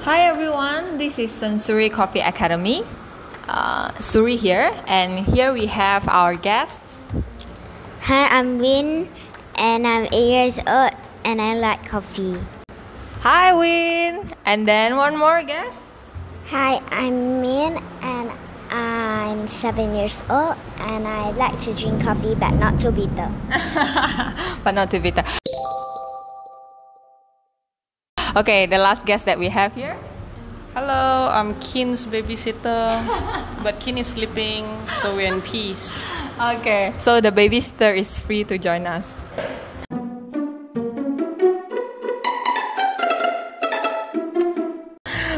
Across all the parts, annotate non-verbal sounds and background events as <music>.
Hi everyone, this is Sensuri Coffee Academy. Uh, Suri here, and here we have our guests. Hi, I'm Win, and I'm eight years old, and I like coffee. Hi Win, and then one more guest. Hi, I'm Min, and I'm seven years old, and I like to drink coffee, but not too bitter. <laughs> but not too bitter. Okay, the last guest that we have here. Hello, I'm Kin's babysitter, but Kin is sleeping, so we're in peace. Okay, so the babysitter is free to join us.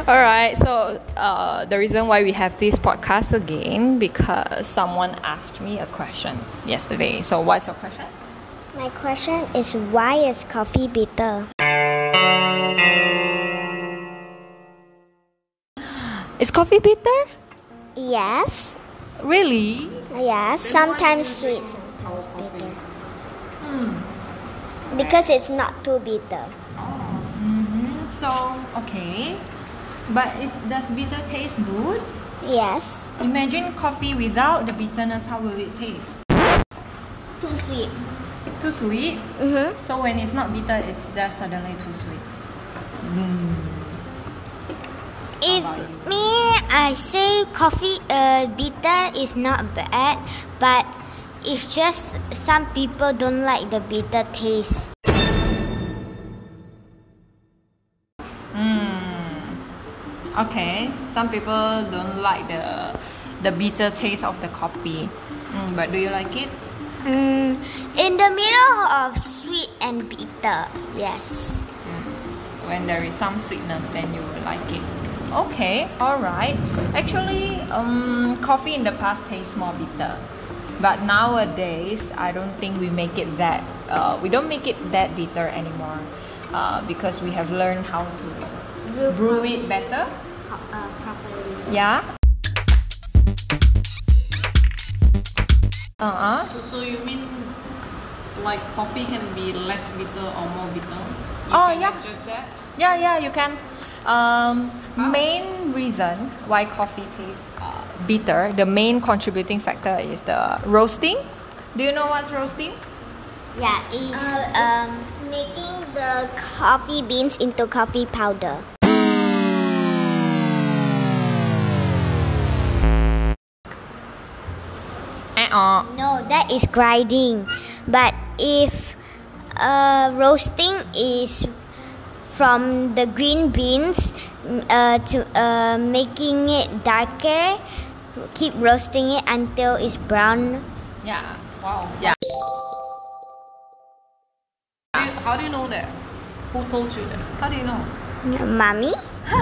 All right, so uh, the reason why we have this podcast again because someone asked me a question yesterday. So, what's your question? My question is why is coffee bitter? Is coffee bitter? Yes. Really? Yes, sometimes sweet, sometimes bitter. Hmm. Because it's not too bitter. Mm-hmm. So, okay. But is, does bitter taste good? Yes. Imagine coffee without the bitterness, how will it taste? Too sweet. Too sweet? Mm-hmm. So when it's not bitter, it's just suddenly too sweet. Hmm. If you? me, I say coffee uh, bitter is not bad, but it's just some people don't like the bitter taste. Okay, some people don't like the the bitter taste of the coffee. Mm, but do you like it? Mm, in the middle of sweet and bitter, yes. When there is some sweetness, then you will like it. Okay, alright. Actually, um, coffee in the past tastes more bitter. But nowadays, I don't think we make it that, uh, we don't make it that bitter anymore. Uh, because we have learned how to brew it better. Uh, properly. Yeah. Uh-uh. So, so you mean like coffee can be less bitter or more bitter? You Oh, can yeah. adjust that? Yeah, yeah, you can. Um, main reason why coffee tastes uh, bitter, the main contributing factor is the roasting. Do you know what's roasting? Yeah, it's um making the coffee beans into coffee powder. Uh-uh. No, that is grinding. But if uh, roasting is from the green beans uh, to uh, making it darker, keep roasting it until it's brown. Yeah. Wow. Yeah. How do you- How do you know that? Who told you that? How do you know? Mommy? <laughs>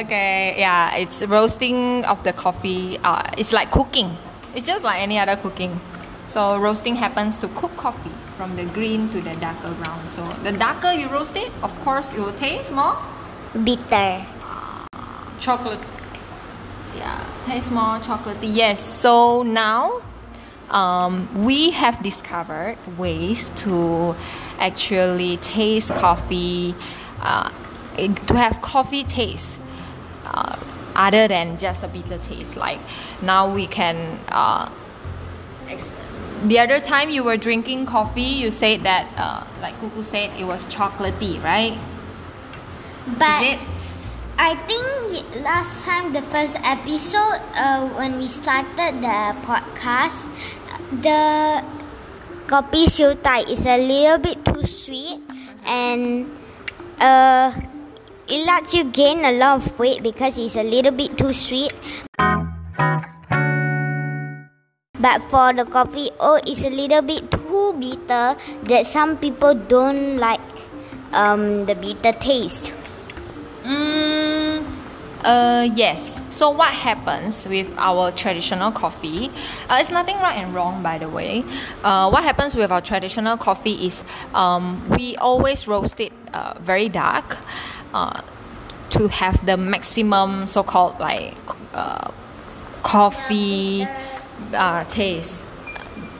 okay, yeah, it's roasting of the coffee. Uh, it's like cooking. It's just like any other cooking. So roasting happens to cook coffee from the green to the darker brown. So the darker you roast it, of course, it will taste more. Bitter. Chocolate. Yeah, taste more chocolatey. Yes. So now, um, we have discovered ways to actually taste coffee, uh, to have coffee taste. Uh, other than just a bitter taste, like now we can. Uh, the other time you were drinking coffee, you said that, uh, like Kuku said, it was chocolatey, right? But Is it? I think last time, the first episode, uh, when we started the podcast, the kopi siu tai is a little bit too sweet and uh, it lets you gain a lot of weight because it's a little bit too sweet. But for the coffee, oh, it's a little bit too bitter that some people don't like um, the bitter taste. Mm, uh, yes. So what happens with our traditional coffee? Uh, it's nothing right and wrong, by the way. Uh, what happens with our traditional coffee is um, we always roast it uh, very dark uh, to have the maximum so-called like uh, coffee uh, taste,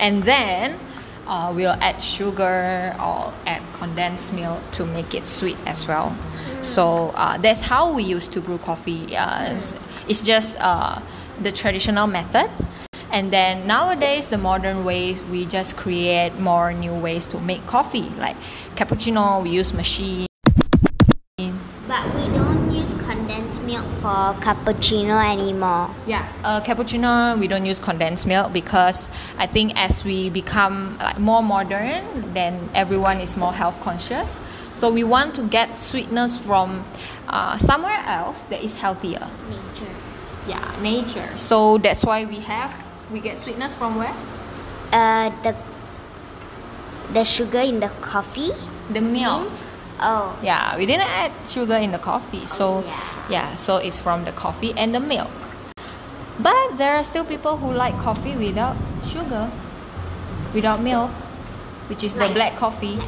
and then uh, we'll add sugar or add condensed milk to make it sweet as well. So uh, that's how we used to brew coffee. Uh, it's, just uh, the traditional method. And then nowadays, the modern ways, we just create more new ways to make coffee. Like cappuccino, we use machine. For cappuccino anymore. Yeah, uh, cappuccino we don't use condensed milk because I think as we become like more modern, then everyone is more health conscious. So we want to get sweetness from uh, somewhere else that is healthier. Nature. Yeah, nature. So that's why we have we get sweetness from where? Uh, the the sugar in the coffee. The milk. Oh, Yeah, we didn't add sugar in the coffee. Oh, so yeah. yeah, so it's from the coffee and the milk. But there are still people who like coffee without sugar, without milk, which is the black coffee.